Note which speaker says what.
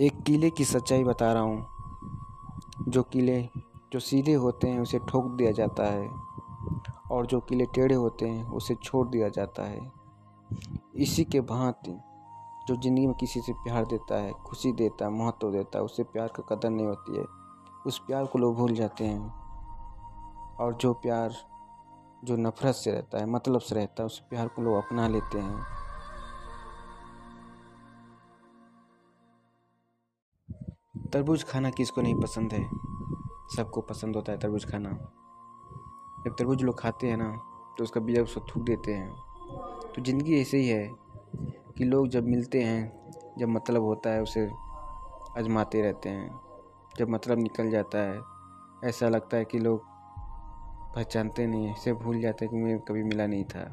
Speaker 1: एक किले की सच्चाई बता रहा हूँ। जो किले, जो सीधे होते हैं, उसे ठोक दिया जाता है और जो किले टेढ़े होते हैं, उसे छोड़ दिया जाता है। इसी के भांति, जो ज़िंदगी में किसी से प्यार देता है, खुशी देता है, महत्व देता है उससे प्यार का कदर नहीं होती है। उस प्यार को लोग भूल जाते हैं और जो प्यार, जो नफ़रत से रहता है मतलब से रहता है, उस प्यार को लोग अपना लेते हैं। तरबूज खाना किसको नहीं पसंद है? सबको पसंद होता है तरबूज खाना। जब तरबूज लोग खाते हैं ना तो उसका बीज उसको थूक देते हैं। तो ज़िंदगी ऐसे ही है कि लोग जब मिलते हैं, जब मतलब होता है उसे आजमाते रहते हैं। जब मतलब निकल जाता है, ऐसा लगता है कि लोग पहचानते नहीं इसे भूल जाते हैं कि मैं कभी मिला नहीं था।